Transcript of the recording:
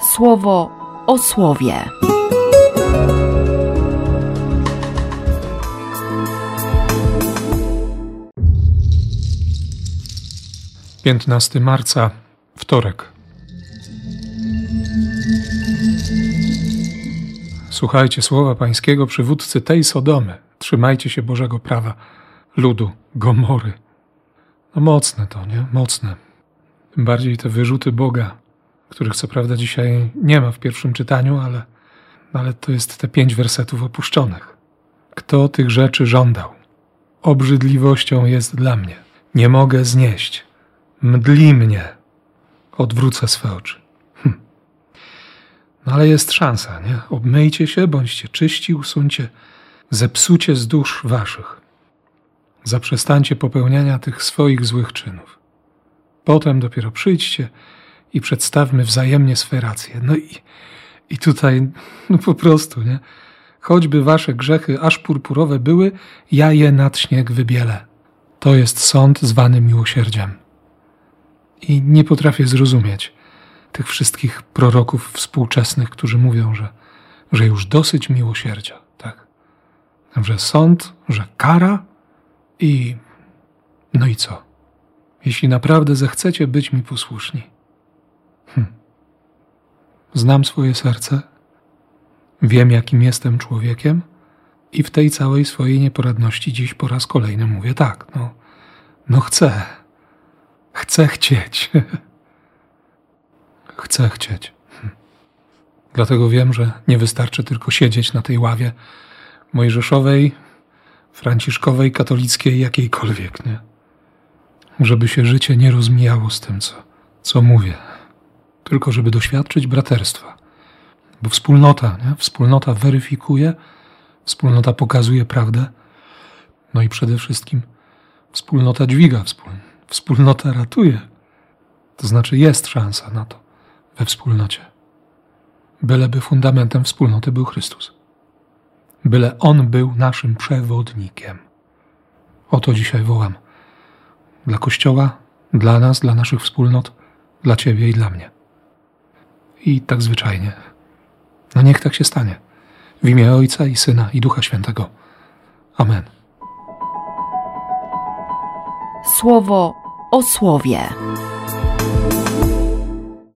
słowo o słowie. Piętnasty marca, wtorek. Słuchajcie słowa pańskiego przywódcy tej Sodomy. Trzymajcie się Bożego prawa, ludu, Gomory. No mocne to, nie? Mocne. Tym bardziej te wyrzuty Boga, których co prawda dzisiaj nie ma w pierwszym czytaniu, ale, ale to jest te pięć wersetów opuszczonych. Kto tych rzeczy żądał? Obrzydliwością jest dla mnie. Nie mogę znieść. Mdli mnie. Odwrócę swe oczy. Hm. No ale jest szansa, nie? Obmyjcie się, bądźcie czyści, usuńcie zepsucie z dusz waszych. Zaprzestańcie popełniania tych swoich złych czynów. Potem dopiero przyjdźcie i przedstawmy wzajemnie swe racje. No i, i tutaj, no po prostu, nie? Choćby wasze grzechy aż purpurowe były, ja je nad śnieg wybielę. To jest sąd zwany miłosierdziem. I nie potrafię zrozumieć tych wszystkich proroków współczesnych, którzy mówią, że, że już dosyć miłosierdzia, tak? Że sąd, że kara i no i co? Jeśli naprawdę zechcecie być mi posłuszni. Hm. Znam swoje serce, wiem, jakim jestem człowiekiem, i w tej całej swojej nieporadności dziś po raz kolejny mówię tak, no, no chcę, chcę chcieć. chcę chcieć. Hm. Dlatego wiem, że nie wystarczy tylko siedzieć na tej ławie mojżeszowej, franciszkowej, katolickiej, jakiejkolwiek, nie? Żeby się życie nie rozmijało z tym, co, co mówię, tylko żeby doświadczyć braterstwa. Bo wspólnota, nie? Wspólnota weryfikuje, wspólnota pokazuje prawdę, no i przede wszystkim wspólnota dźwiga, wspólnota ratuje. To znaczy jest szansa na to we wspólnocie. Byleby fundamentem wspólnoty był Chrystus byle On był naszym przewodnikiem. O to dzisiaj wołam. Dla Kościoła, dla nas, dla naszych wspólnot, dla Ciebie i dla mnie. I tak zwyczajnie. No niech tak się stanie. W imię Ojca i Syna i Ducha Świętego. Amen. Słowo o słowie.